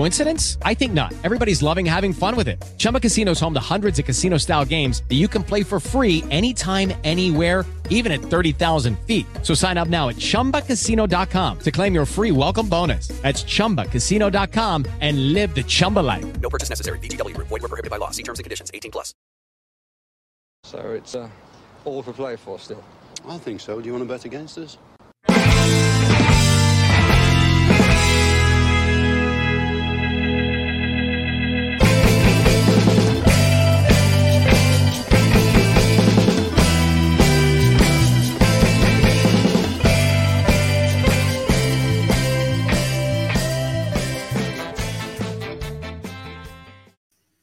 Coincidence? I think not. Everybody's loving having fun with it. Chumba Casino is home to hundreds of casino-style games that you can play for free anytime, anywhere even at 30,000 feet. So sign up now at ChumbaCasino.com to claim your free welcome bonus. That's ChumbaCasino.com and live the Chumba life. No purchase necessary. VGW. Void were prohibited by law. See terms and conditions. 18 plus. So it's uh, all for play for still. I think so. Do you want to bet against us?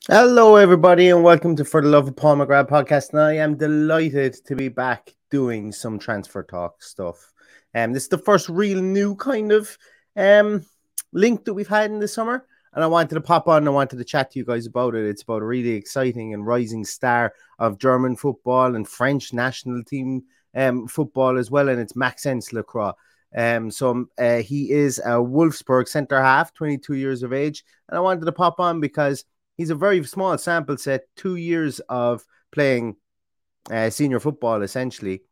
Hello, everybody, and welcome to For the Love of McGrath podcast. And I am delighted to be back doing some transfer talk stuff. And um, this is the first real new kind of um, link that we've had in the summer. And I wanted to pop on and I wanted to chat to you guys about it. It's about a really exciting and rising star of German football and French national team um, football as well. And it's Maxence Lacroix. Um, so um, uh, he is a Wolfsburg centre half, 22 years of age. And I wanted to pop on because he's a very small sample set, two years of playing uh, senior football essentially.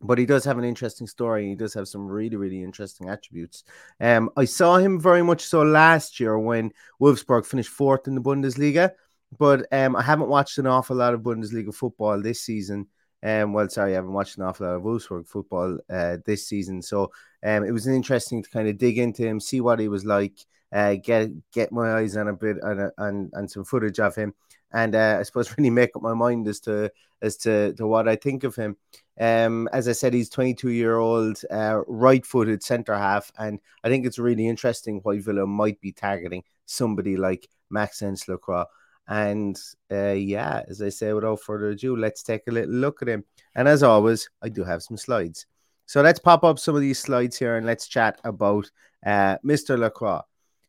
But he does have an interesting story. He does have some really, really interesting attributes. Um, I saw him very much so last year when Wolfsburg finished fourth in the Bundesliga. But um, I haven't watched an awful lot of Bundesliga football this season. Um, well, sorry, I haven't watched an awful lot of Wolfsburg football uh, this season. So um, it was interesting to kind of dig into him, see what he was like, uh, get get my eyes on a bit on on, on some footage of him, and uh, I suppose really make up my mind as to as to, to what I think of him. Um, as I said, he's 22 year old, uh, right footed centre half, and I think it's really interesting why Villa might be targeting somebody like Maxence Lacroix. And uh, yeah, as I say, without further ado, let's take a little look at him. And as always, I do have some slides. So let's pop up some of these slides here and let's chat about uh, Mr. Lacroix.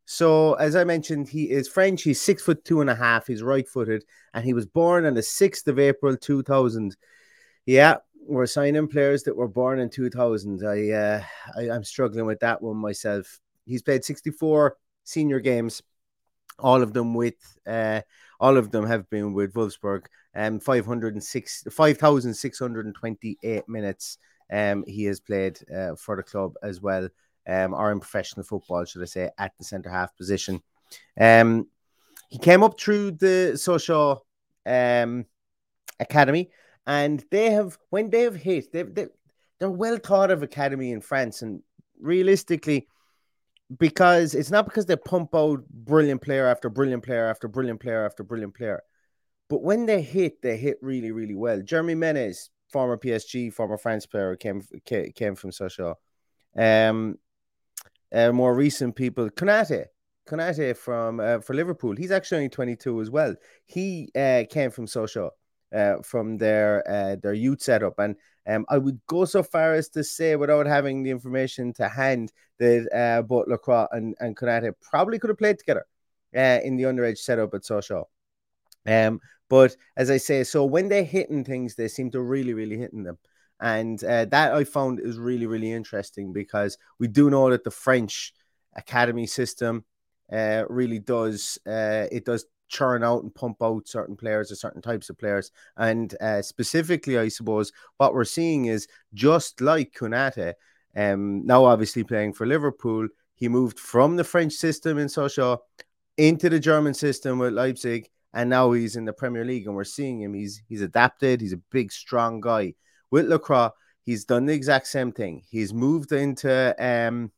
So, as I mentioned, he is French. He's six foot two and a half. He's right footed, and he was born on the 6th of April 2000. Yeah, we're signing players that were born in 2000. I, uh, I, am struggling with that one myself. He's played 64 senior games, all of them with, uh, all of them have been with Wolfsburg, and um, 506, 5,628 minutes. Um, he has played uh, for the club as well um, or in professional football, should I say, at the centre half position. Um, he came up through the Sochaux um, academy, and they have when they have hit, they've, they they're well thought of academy in France, and realistically, because it's not because they pump out brilliant player after brilliant player after brilliant player after brilliant player, but when they hit, they hit really, really well. Jeremy Menez, former PSG, former France player, came came from Sochaux. Um, uh, more recent people, Konate, Konate from uh, for Liverpool. He's actually only 22 as well. He uh, came from Sochaux, uh, from their uh, their youth setup, and um, I would go so far as to say, without having the information to hand, that uh, both Lacroix and and Konate probably could have played together uh, in the underage setup at Sochaux. Um, but as I say, so when they're hitting things, they seem to really, really hitting them. And uh, that I found is really, really interesting because we do know that the French academy system uh, really does uh, it does churn out and pump out certain players or certain types of players. And uh, specifically, I suppose what we're seeing is just like Konate, um, now obviously playing for Liverpool, he moved from the French system in Sochaux into the German system with Leipzig, and now he's in the Premier League, and we're seeing him. He's he's adapted. He's a big, strong guy. With Lacroix, he's done the exact same thing. He's moved into um,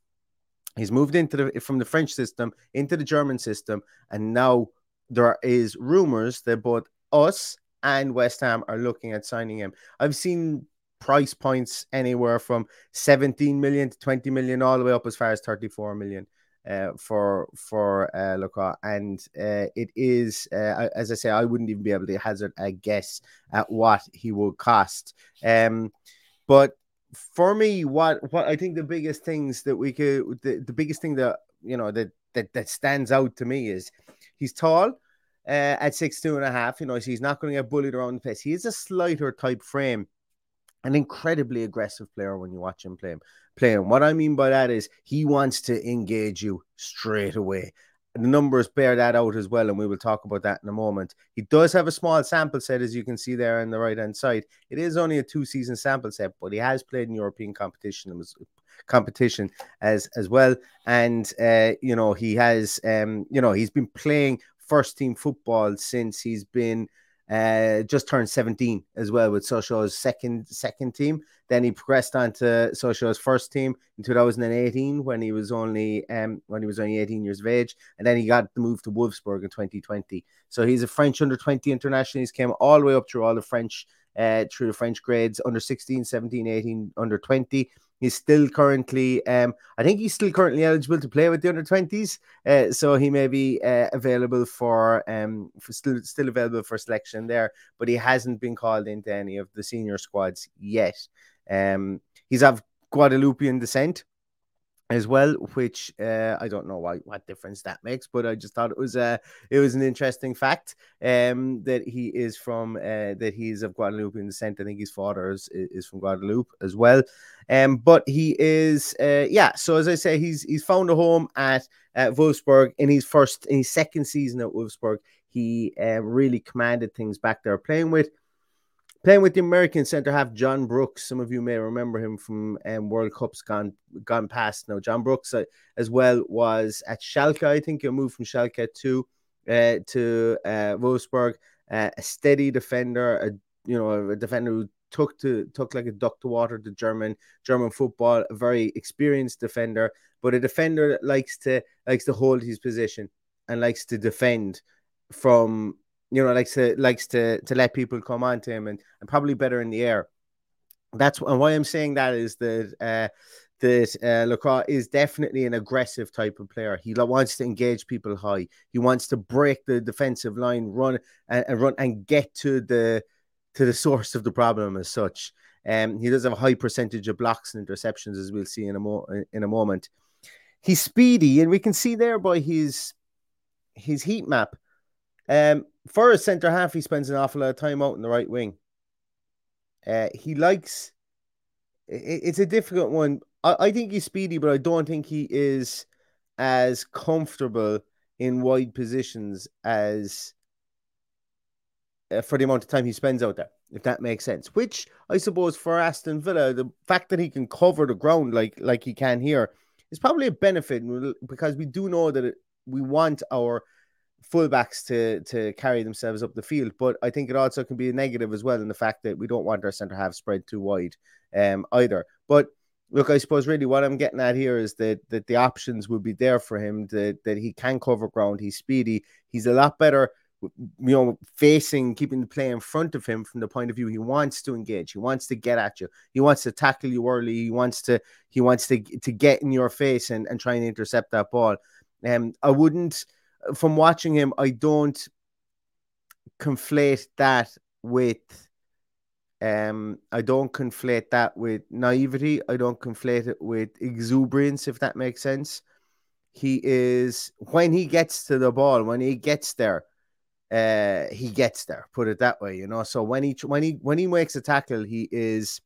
he's moved into the from the French system into the German system, and now there is rumors that both us and West Ham are looking at signing him. I've seen price points anywhere from 17 million to 20 million, all the way up as far as 34 million uh, for for uh. And uh, it is, uh, as I say, I wouldn't even be able to hazard a guess at what he will cost. Um, but for me, what what I think the biggest things that we could, the, the biggest thing that you know that that that stands out to me is he's tall. Uh, at six two and a half, you know, so he's not going to get bullied around the place. He is a slighter type frame, an incredibly aggressive player when you watch him play him. Play him. What I mean by that is he wants to engage you straight away. The numbers bear that out as well, and we will talk about that in a moment. He does have a small sample set, as you can see there on the right hand side. It is only a two season sample set, but he has played in European competition and was competition as as well. And uh, you know, he has um, you know, he's been playing first team football since he's been uh, just turned 17 as well with Sochaux's second second team. Then he progressed on to Sochaux's first team in 2018 when he was only um, when he was only 18 years of age, and then he got the move to Wolfsburg in 2020. So he's a French under 20 international. He's came all the way up through all the French uh, through the French grades under 16, 17, 18, under 20. He's still currently, um, I think he's still currently eligible to play with the under twenties. Uh, so he may be uh, available for, um, for still still available for selection there, but he hasn't been called into any of the senior squads yet. Um, he's of Guadeloupean descent as well, which uh, I don't know why what difference that makes, but I just thought it was a uh, it was an interesting fact um, that he is from uh, that he's of Guadeloupean descent. I think his father is, is from Guadeloupe as well, um, but he is uh, yeah. So as I say, he's he's found a home at uh, Wolfsburg in his first in his second season at Wolfsburg. He uh, really commanded things back there, playing with Playing with the American centre half John Brooks, some of you may remember him from um, World Cups gone gone past. Now John Brooks uh, as well was at Schalke. I think he moved from Schalke to uh, to uh, Wolfsburg. Uh, a steady defender, a you know a defender who took to took like a duck to water to German German football. A very experienced defender, but a defender that likes to likes to hold his position and likes to defend from you know, likes to likes to to let people come on to him and, and probably better in the air. That's and why I'm saying that is that uh, that uh, Lacroix is definitely an aggressive type of player. He wants to engage people high. He wants to break the defensive line, run and, and run and get to the to the source of the problem as such. Um, he does have a high percentage of blocks and interceptions, as we'll see in a mo- in a moment. He's speedy, and we can see there by his his heat map um, for a centre half, he spends an awful lot of time out in the right wing. Uh, he likes. It, it's a difficult one. I, I think he's speedy, but I don't think he is as comfortable in wide positions as uh, for the amount of time he spends out there, if that makes sense. Which I suppose for Aston Villa, the fact that he can cover the ground like like he can here is probably a benefit because we do know that it, we want our fullbacks to to carry themselves up the field. But I think it also can be a negative as well in the fact that we don't want our centre half spread too wide um, either. But look, I suppose really what I'm getting at here is that that the options will be there for him. That that he can cover ground. He's speedy. He's a lot better. You know, facing, keeping the play in front of him from the point of view he wants to engage. He wants to get at you. He wants to tackle you early. He wants to. He wants to to get in your face and and try and intercept that ball. Um, I wouldn't from watching him, I don't conflate that with um I don't conflate that with naivety. I don't conflate it with exuberance, if that makes sense. He is when he gets to the ball, when he gets there, uh he gets there, put it that way, you know. So when he when he when he makes a tackle, he is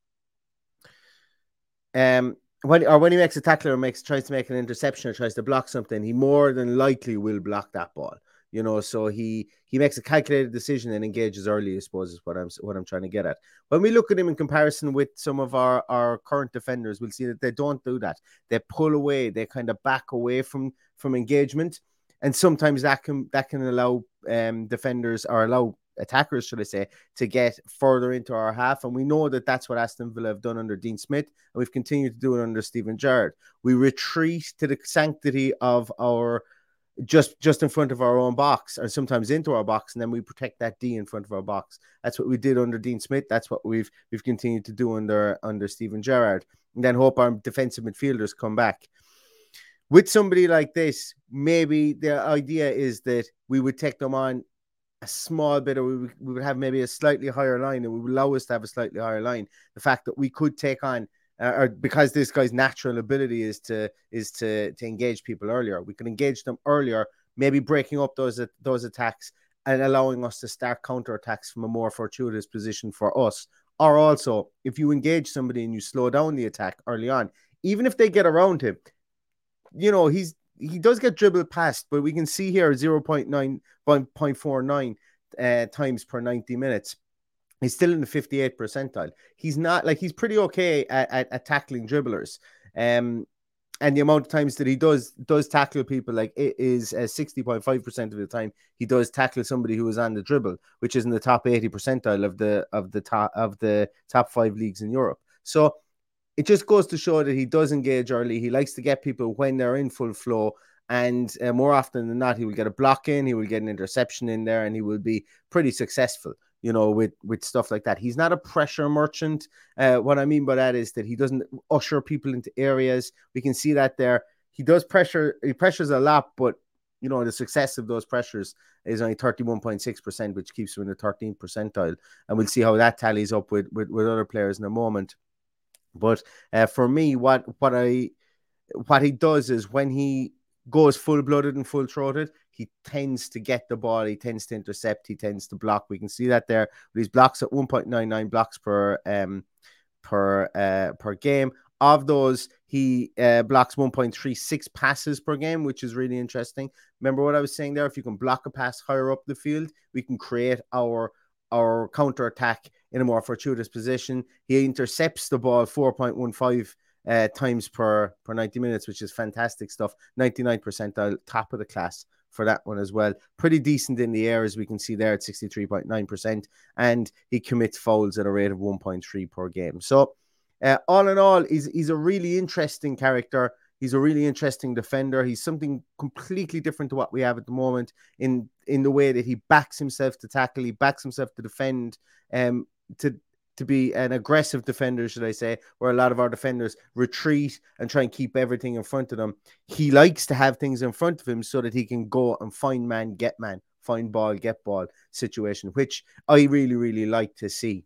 um when or when he makes a tackle or makes tries to make an interception or tries to block something, he more than likely will block that ball. You know, so he he makes a calculated decision and engages early. I suppose is what I'm what I'm trying to get at. When we look at him in comparison with some of our our current defenders, we'll see that they don't do that. They pull away. They kind of back away from from engagement, and sometimes that can that can allow um, defenders or allow attackers, should I say, to get further into our half. And we know that that's what Aston Villa have done under Dean Smith, and we've continued to do it under Steven Gerrard. We retreat to the sanctity of our just just in front of our own box, or sometimes into our box, and then we protect that D in front of our box. That's what we did under Dean Smith. That's what we've we've continued to do under under Steven Gerrard, and then hope our defensive midfielders come back. With somebody like this, maybe the idea is that we would take them on a small bit, or we would, we would have maybe a slightly higher line, and we would allow us to have a slightly higher line. The fact that we could take on, uh, or because this guy's natural ability is to is to to engage people earlier, we can engage them earlier, maybe breaking up those those attacks and allowing us to start counter attacks from a more fortuitous position for us. Or also, if you engage somebody and you slow down the attack early on, even if they get around him, you know he's he does get dribbled past, but we can see here 0.9 0.49 uh, times per 90 minutes. He's still in the 58 percentile. He's not like he's pretty okay at, at, at tackling dribblers. Um, and the amount of times that he does does tackle people like it is uh, 60.5% of the time he does tackle somebody who is on the dribble which is in the top 80 percentile of the of the top of the top 5 leagues in Europe so it just goes to show that he does engage early. He likes to get people when they're in full flow. And uh, more often than not, he will get a block in, he will get an interception in there, and he will be pretty successful, you know, with, with stuff like that. He's not a pressure merchant. Uh, what I mean by that is that he doesn't usher people into areas. We can see that there. He does pressure, he pressures a lot, but you know, the success of those pressures is only 31.6%, which keeps him in the 13th percentile. And we'll see how that tallies up with, with, with other players in a moment. But uh, for me, what what I what he does is when he goes full blooded and full throated, he tends to get the ball, he tends to intercept, he tends to block. We can see that there. These blocks at 1.99 blocks per um per uh per game. Of those, he uh, blocks 1.36 passes per game, which is really interesting. Remember what I was saying there? If you can block a pass higher up the field, we can create our our counter attack in a more fortuitous position. He intercepts the ball 4.15 uh, times per per 90 minutes, which is fantastic stuff. 99 percentile, top of the class for that one as well. Pretty decent in the air, as we can see there at 63.9%. And he commits fouls at a rate of 1.3 per game. So, uh, all in all, he's, he's a really interesting character. He's a really interesting defender. He's something completely different to what we have at the moment in in the way that he backs himself to tackle, he backs himself to defend, um, to to be an aggressive defender, should I say, where a lot of our defenders retreat and try and keep everything in front of them. He likes to have things in front of him so that he can go and find man, get man, find ball, get ball situation, which I really, really like to see.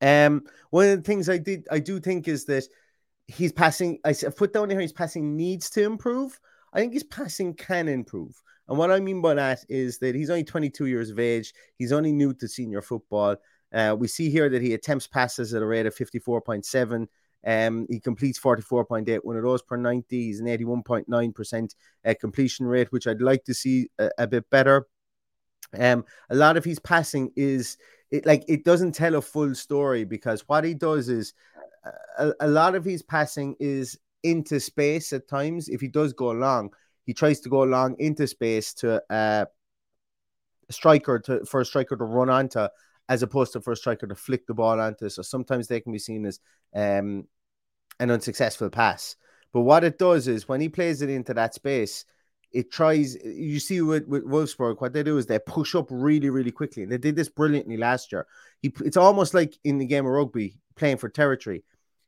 Um, one of the things I did, I do think is that he's passing. I put down here, his passing needs to improve. I think his passing can improve. And what I mean by that is that he's only 22 years of age. He's only new to senior football. Uh, we see here that he attempts passes at a rate of 54.7. Um, he completes 44.8 one of those per 90. He's an 81.9% uh, completion rate, which I'd like to see a, a bit better. Um, a lot of his passing is it like it doesn't tell a full story because what he does is a, a lot of his passing is into space at times. If he does go long, he tries to go along into space to uh, a striker to for a striker to run onto, as opposed to for a striker to flick the ball onto. So sometimes they can be seen as um, an unsuccessful pass. But what it does is when he plays it into that space, it tries. You see with, with Wolfsburg, what they do is they push up really, really quickly, and they did this brilliantly last year. He, it's almost like in the game of rugby playing for territory,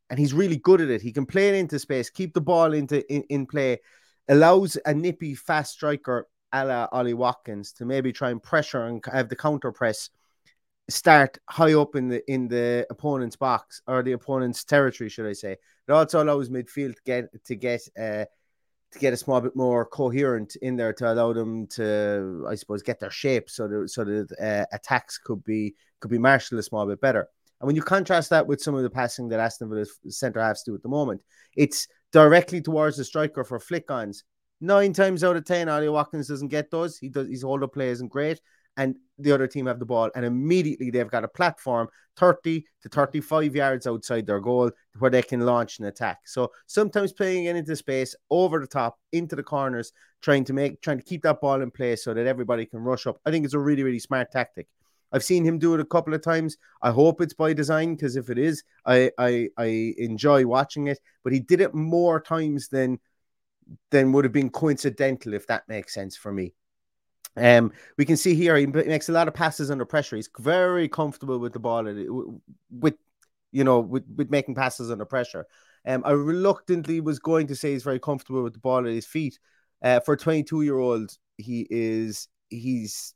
and he's really good at it. He can play it into space, keep the ball into in, in play, allows a nippy, fast striker a la Ollie Watkins to maybe try and pressure and have the counter press start high up in the in the opponent's box or the opponent's territory, should I say? It also allows midfield to get to get uh, to get a small bit more coherent in there to allow them to, I suppose, get their shape so that so that uh, attacks could be could be marshaled a small bit better. And when you contrast that with some of the passing that Aston Villa's centre halves do at the moment, it's directly towards the striker for flick ons. Nine times out of ten, Ollie Watkins doesn't get those. He does his hold play isn't great and the other team have the ball, and immediately they've got a platform 30 to 35 yards outside their goal where they can launch an attack. So sometimes playing it into space, over the top, into the corners, trying to make trying to keep that ball in place so that everybody can rush up. I think it's a really, really smart tactic. I've seen him do it a couple of times. I hope it's by design because if it is, I, I I enjoy watching it. But he did it more times than than would have been coincidental, if that makes sense for me. Um, we can see here he makes a lot of passes under pressure. He's very comfortable with the ball, with you know, with, with making passes under pressure. Um, I reluctantly was going to say he's very comfortable with the ball at his feet. Uh, for a 22 year old, he is he's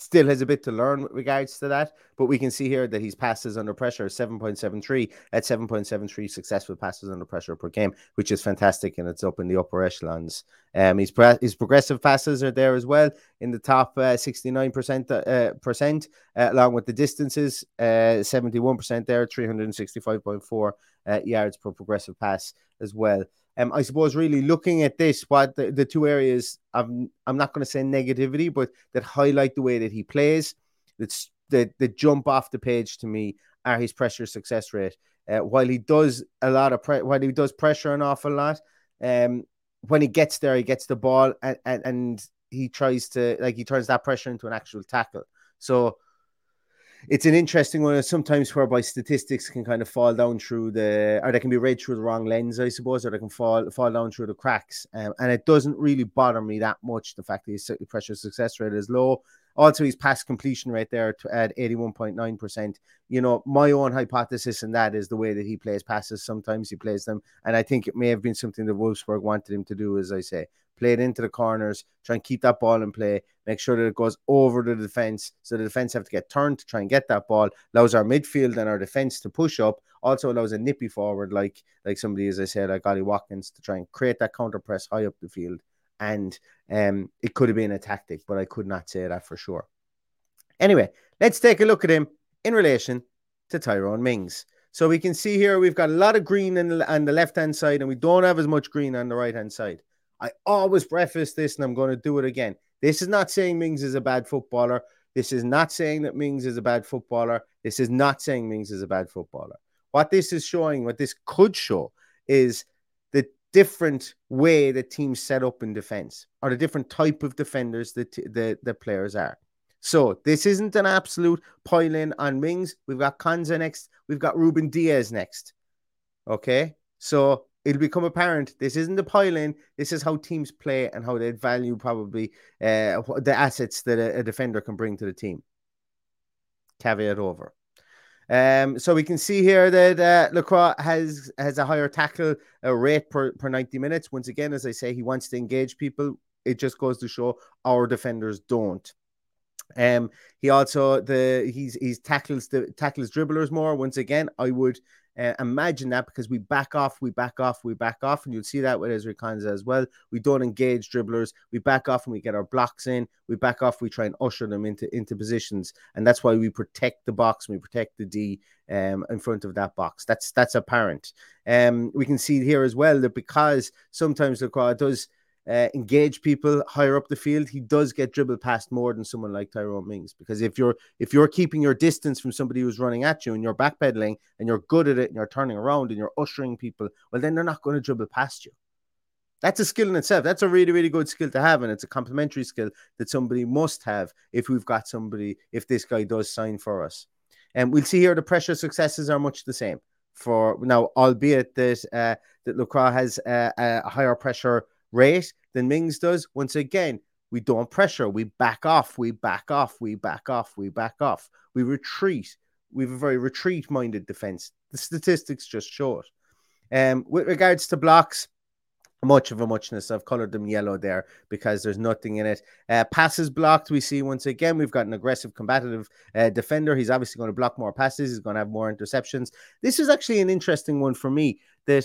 still has a bit to learn with regards to that, but we can see here that his passes under pressure 7.73 at 7.73 successful passes under pressure per game, which is fantastic, and it's up in the upper echelons. Um, his, his progressive passes are there as well in the top uh, 69% uh, percent, uh, along with the distances, uh, 71% there, 365.4 uh, yards per progressive pass as well. Um, I suppose really looking at this, what the, the two areas I'm I'm not going to say negativity, but that highlight the way that he plays, that's that the jump off the page to me are his pressure success rate. Uh, while he does a lot of pre- while he does pressure an awful lot, um, when he gets there, he gets the ball and, and and he tries to like he turns that pressure into an actual tackle. So it's an interesting one. Sometimes whereby statistics can kind of fall down through the, or they can be read through the wrong lens, I suppose, or they can fall fall down through the cracks. Um, and it doesn't really bother me that much. The fact that his pressure success rate is low. Also, his pass completion rate there at 81.9%. You know, my own hypothesis in that is the way that he plays passes. Sometimes he plays them. And I think it may have been something that Wolfsburg wanted him to do, as I say play it into the corners, try and keep that ball in play, make sure that it goes over the defense. So the defense have to get turned to try and get that ball, allows our midfield and our defense to push up, also allows a nippy forward like like somebody, as I said, like Ollie Watkins to try and create that counter press high up the field. And um, it could have been a tactic, but I could not say that for sure. Anyway, let's take a look at him in relation to Tyrone Mings. So we can see here we've got a lot of green the, on the left hand side, and we don't have as much green on the right hand side. I always preface this, and I'm going to do it again. This is not saying Mings is a bad footballer. This is not saying that Mings is a bad footballer. This is not saying Mings is a bad footballer. What this is showing, what this could show, is different way that teams set up in defense or the different type of defenders that the, the players are. So this isn't an absolute pile in on Mings. We've got Konsa next. We've got Ruben Dias next. Okay. So it'll become apparent this isn't the pile in. This is how teams play and how they value probably uh, the assets that a, a, defender can bring to the team. Caveat over. Um, so we can see here that uh, Lacroix has has a higher tackle uh, rate per, per 90 minutes. Once again, as I say, he wants to engage people. It just goes to show our defenders don't. Um, he also the he's he's tackles the tackles dribblers more. Once again, I would imagine that because we back off, we back off, we back off, and you'll see that with Ezri Konsa as well. We don't engage dribblers, we back off and we get our blocks in. We back off, we try and usher them into into positions, and that's why we protect the box, we protect the D um, in front of that box. That's that's apparent. Um, we can see here as well that because sometimes Lacroix does uh, engage people higher up the field, he does get dribbled past more than someone like Tyrone Mings. Because if you're if you're keeping your distance from somebody who's running at you and you're backpedaling and you're good at it and you're turning around and you're ushering people, well then they're not going to dribble past you. That's a skill in itself. That's a really, really good skill to have. And it's a complementary skill that somebody must have if we've got somebody, if this guy does sign for us. And we'll see here the pressure successes are much the same for now, albeit that uh, that Lacroix has a, a higher pressure rate than Mings does. Once again, we don't pressure, we back off, we back off, we back off, we back off, we retreat. We have a very retreat minded defense. The statistics just show it. Um, with regards to blocks, much of a muchness. I've colored them yellow there because there's nothing in it. Uh, passes blocked, we see once again, we've got an aggressive, combative uh, defender. He's obviously going to block more passes, he's going to have more interceptions. This is actually an interesting one for me that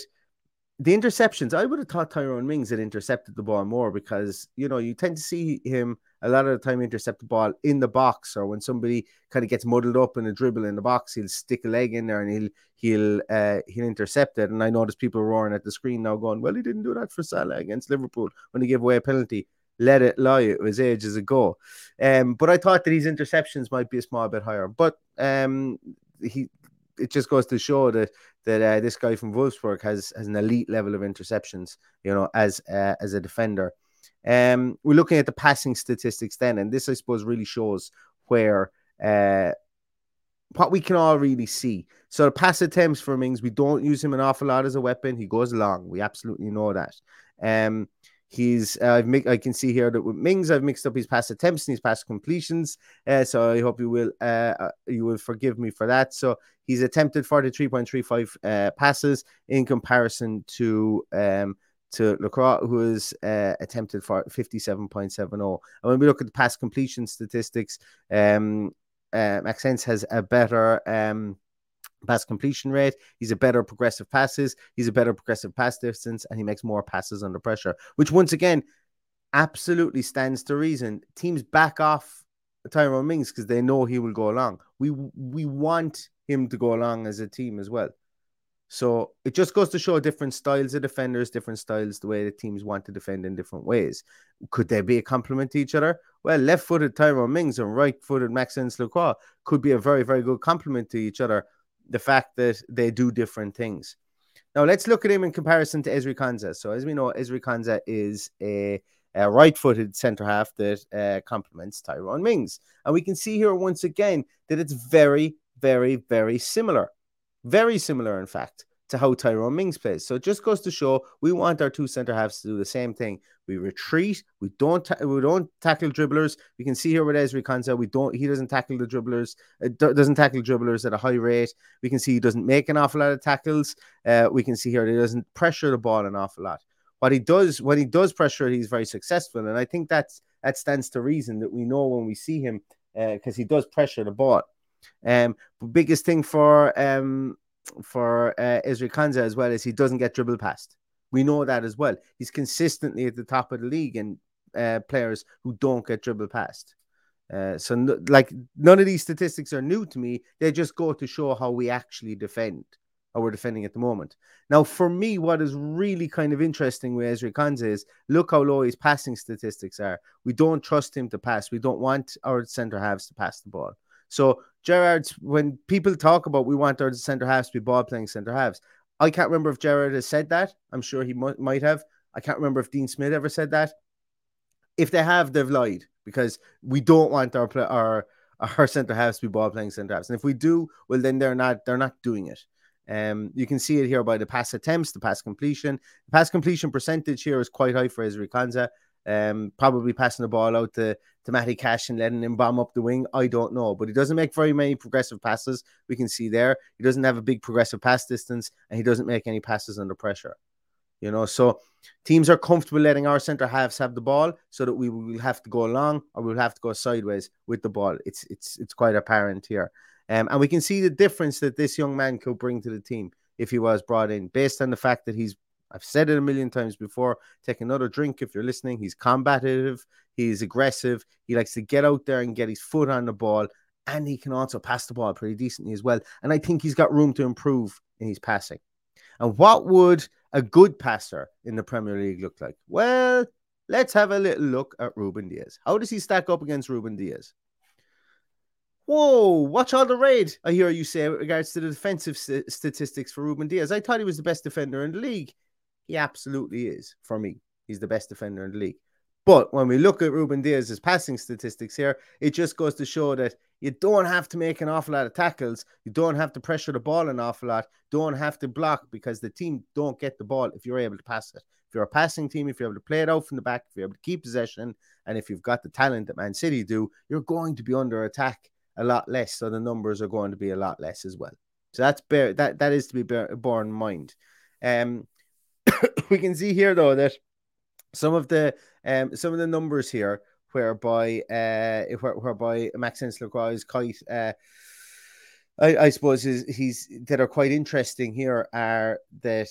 the interceptions, I would have thought Tyrone Mings had intercepted the ball more because, you know, you tend to see him a lot of the time intercept the ball in the box or when somebody kind of gets muddled up in a dribble in the box, he'll stick a leg in there and he'll he'll uh, he'll intercept it. And I notice people roaring at the screen now going, Well, he didn't do that for Salah against Liverpool when he gave away a penalty. Let it lie. It was ages ago. Um, but I thought that his interceptions might be a small bit higher. But um he it just goes to show that that uh, this guy from Wolfsburg has has an elite level of interceptions, you know, as uh, as a defender. Um, we're looking at the passing statistics then, and this I suppose really shows where uh what we can all really see. So the pass attempts for Mings, we don't use him an awful lot as a weapon. He goes long. We absolutely know that. Um, he's uh, I've I can see here that with Mings, I've mixed up his pass attempts and his pass completions. Uh, so I hope you will uh, uh you will forgive me for that. So he's attempted 43.35 uh, passes in comparison to um to Lacroix, who has uh, attempted for 57.70. And when we look at the pass completion statistics, um, uh, Maxence has a better um, pass completion rate. He's a better progressive passes. He's a better progressive pass distance, and he makes more passes under pressure, which once again absolutely stands to reason. Teams back off Tyrone Mings because they know he will go along. We we want him to go along as a team as well. So it just goes to show different styles of defenders, different styles, the way the teams want to defend in different ways. Could they be a complement to each other? Well, left footed Tyrone Mings and right footed Maxence Lacroix could be a very, very good complement to each other. The fact that they do different things. Now, let's look at him in comparison to Ezri Konsa. So, as we know, Ezri Konsa is a, a right footed centre half that uh, complements Tyrone Mings. And we can see here once again that it's very, very, very similar. Very similar, in fact, to how Tyrone Mings plays. So it just goes to show we want our two centre halves to do the same thing. We retreat. We don't. Ta- we don't tackle dribblers. We can see here with Ezri Konsa, we don't. He doesn't tackle the dribblers. Uh, doesn't tackle dribblers at a high rate. We can see he doesn't make an awful lot of tackles. Uh, we can see here he doesn't pressure the ball an awful lot. What he does when he does pressure, he's very successful, and I think that's that stands to reason that we know when we see him because uh, he does pressure the ball. Um, biggest thing for um for uh, Ezri Konsa as well is he doesn't get dribble past. We know that as well. He's consistently at the top of the league and uh, players who don't get dribble past. Uh, so, no, like, none of these statistics are new to me. They just go to show how we actually defend, how we're defending at the moment. Now, for me, what is really kind of interesting with Ezri Konsa is look how low his passing statistics are. We don't trust him to pass. We don't want our centre halves to pass the ball. So Gerrard's when people talk about we want our centre halves to be ball playing centre halves, I can't remember if Gerrard has said that. I'm sure he m- might have. I can't remember if Dean Smith ever said that. If they have, they've lied because we don't want our our our centre halves to be ball playing centre halves. And if we do, well, then they're not they're not doing it. Um, you can see it here by the pass attempts, the pass completion. The pass completion percentage here is quite high for Ezri Konsa. Um, probably passing the ball out to, to Matty Cash and letting him bomb up the wing. I don't know, but he doesn't make very many progressive passes. We can see there. He doesn't have a big progressive pass distance and he doesn't make any passes under pressure. You know, so teams are comfortable letting our centre halves have the ball so that we will have to go along or we'll have to go sideways with the ball. It's it's it's quite apparent here. Um, and we can see the difference that this young man could bring to the team if he was brought in, based on the fact that he's I've said it a million times before. Take another drink if you're listening. He's combative, he's aggressive, he likes to get out there and get his foot on the ball, and he can also pass the ball pretty decently as well. And I think he's got room to improve in his passing. And what would a good passer in the Premier League look like? Well, let's have a little look at Ruben Dias. How does he stack up against Ruben Dias? Whoa, watch all the raid. I hear you say with regards to the defensive st- statistics for Ruben Dias. I thought he was the best defender in the league. He absolutely is for me. he's the best defender in the league. But when we look at Ruben Dias's passing statistics here, it just goes to show that you don't have to make an awful lot of tackles. You don't have to pressure the ball an awful lot. Don't have to block because the team don't get the ball if you're able to pass it. If you're a passing team, if you're able to play it out from the back, if you're able to keep possession, and if you've got the talent that Man City do, you're going to be under attack a lot less. So the numbers are going to be a lot less as well. So that's bear, that that is to be bear, borne in mind. Um, we can see here though that some of the um, some of the numbers here, whereby uh, where, whereby Maxence Lacroix is quite, uh, I, I suppose, is he's that are quite interesting here are that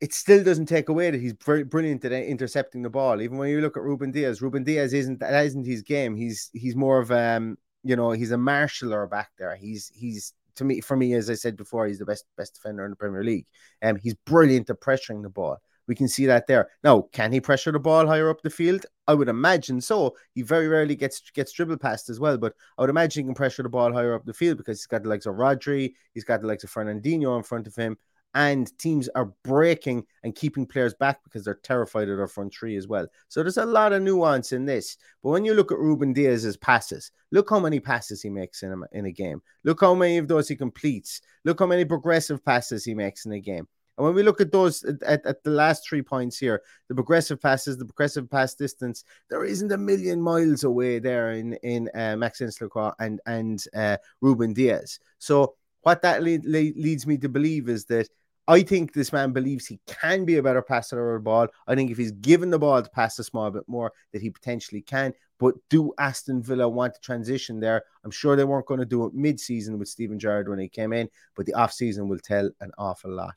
it still doesn't take away that he's brilliant at intercepting the ball. Even when you look at Ruben Dias, Ruben Dias isn't that isn't his game. He's he's more of um you know he's a marshaller back there. He's he's to me for me as I said before, he's the best best defender in the Premier League. Um, he's brilliant at pressuring the ball. We can see that there. Now, can he pressure the ball higher up the field? I would imagine so. He very rarely gets gets dribble past as well, but I would imagine he can pressure the ball higher up the field because he's got the likes of Rodri, he's got the likes of Fernandinho in front of him, and teams are breaking and keeping players back because they're terrified of their front three as well. So there's a lot of nuance in this. But when you look at Ruben Dias's passes, look how many passes he makes in a, in a game. Look how many of those he completes. Look how many progressive passes he makes in a game. And when we look at those at, at the last three points here, the progressive passes, the progressive pass distance, there isn't a million miles away there in in uh, Maxence Lacroix and and uh, Ruben Diaz. So what that lead, lead, leads me to believe is that I think this man believes he can be a better passer of the ball. I think if he's given the ball to pass a small bit more, that he potentially can. But do Aston Villa want to transition there? I'm sure they weren't going to do it mid-season with Steven Gerrard when he came in, but the off-season will tell an awful lot.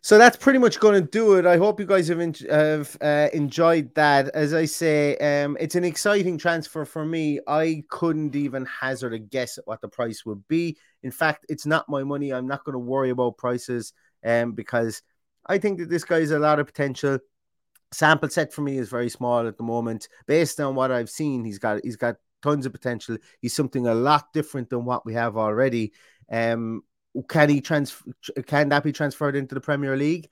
So that's pretty much going to do it. I hope you guys have, have uh, enjoyed that. As I say, um, it's an exciting transfer for me. I couldn't even hazard a guess at what the price would be. In fact, it's not my money. I'm not going to worry about prices um, because I think that this guy has a lot of potential. Sample set for me is very small at the moment. Based on what I've seen, he's got he's got tons of potential. He's something a lot different than what we have already. Um, can he trans? Can that be transferred into the Premier League?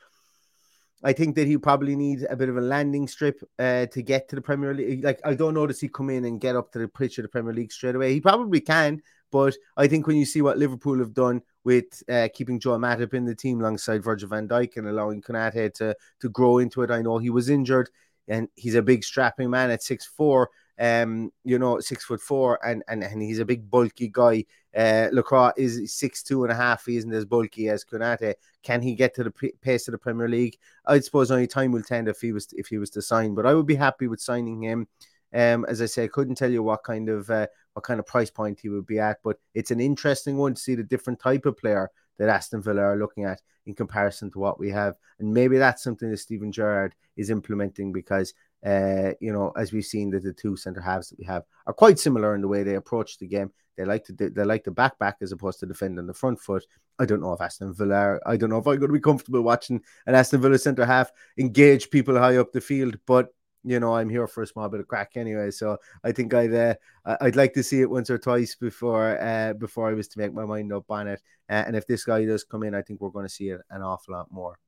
I think that he probably needs a bit of a landing strip uh, to get to the Premier League. Like I don't notice he come in and get up to the pitch of the Premier League straight away. He probably can, but I think when you see what Liverpool have done with uh, keeping Joel Matip in the team alongside Virgil van Dijk and allowing Konate to to grow into it, I know he was injured and he's a big strapping man at six four um, you know, six foot four, and and, and he's a big bulky guy. Uh, Lacroix is six two and a half. He isn't as bulky as Konate. Can he get to the pace of the Premier League? I suppose only time will tell if he was if he was to sign. But I would be happy with signing him. Um, as I say, I couldn't tell you what kind of uh, what kind of price point he would be at, but it's an interesting one to see the different type of player that Aston Villa are looking at in comparison to what we have, and maybe that's something that Steven Gerrard is implementing because uh, you know, as we've seen that the two centre halves that we have are quite similar in the way they approach the game. They like to they like to back back as opposed to defend on the front foot. I don't know if Aston Villa. I don't know if I'm going to be comfortable watching an Aston Villa centre half engage people high up the field. But you know, I'm here for a small bit of crack anyway. So I think I'd uh, I'd like to see it once or twice before uh, before I was to make my mind up on it. Uh, and if this guy does come in, I think we're going to see it an awful lot more.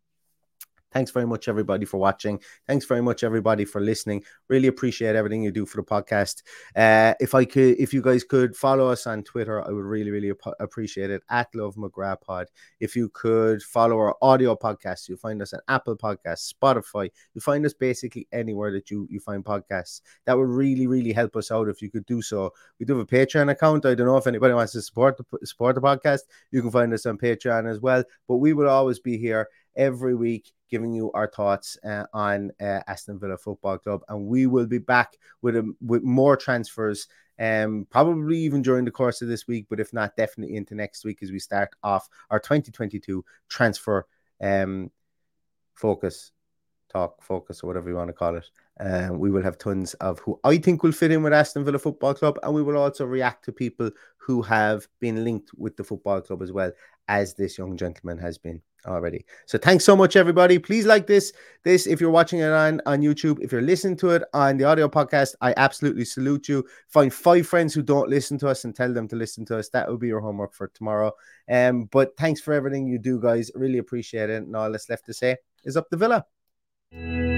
Thanks very much, everybody, for watching. Thanks very much, everybody, for listening. Really appreciate everything you do for the podcast. Uh, if I could, if you guys could follow us on Twitter, I would really, really ap- appreciate it at Love McGrath Pod. If you could follow our audio podcast, you'll find us on Apple Podcasts, Spotify. You find us basically anywhere that you you find podcasts. That would really, really help us out if you could do so. We do have a Patreon account. I don't know if anybody wants to support the support the podcast. You can find us on Patreon as well. But we will always be here every week giving you our thoughts uh, on uh, Aston Villa Football Club, and we will be back with a, with more transfers. Um, probably even during the course of this week, but if not, definitely into next week as we start off our 2022 transfer um, focus talk, focus, or whatever you want to call it. Um, we will have tons of who I think will fit in with Aston Villa Football Club, and we will also react to people who have been linked with the football club as well as this young gentleman has been already. So thanks so much, everybody. Please like this. This, if you're watching it on, on YouTube, if you're listening to it on the audio podcast, I absolutely salute you. Find five friends who don't listen to us and tell them to listen to us. That will be your homework for tomorrow. Um, but thanks for everything you do, guys. Really appreciate it. And all that's left to say is up the villa.